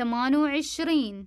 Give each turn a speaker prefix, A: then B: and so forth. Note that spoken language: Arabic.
A: ثمان وعشرين.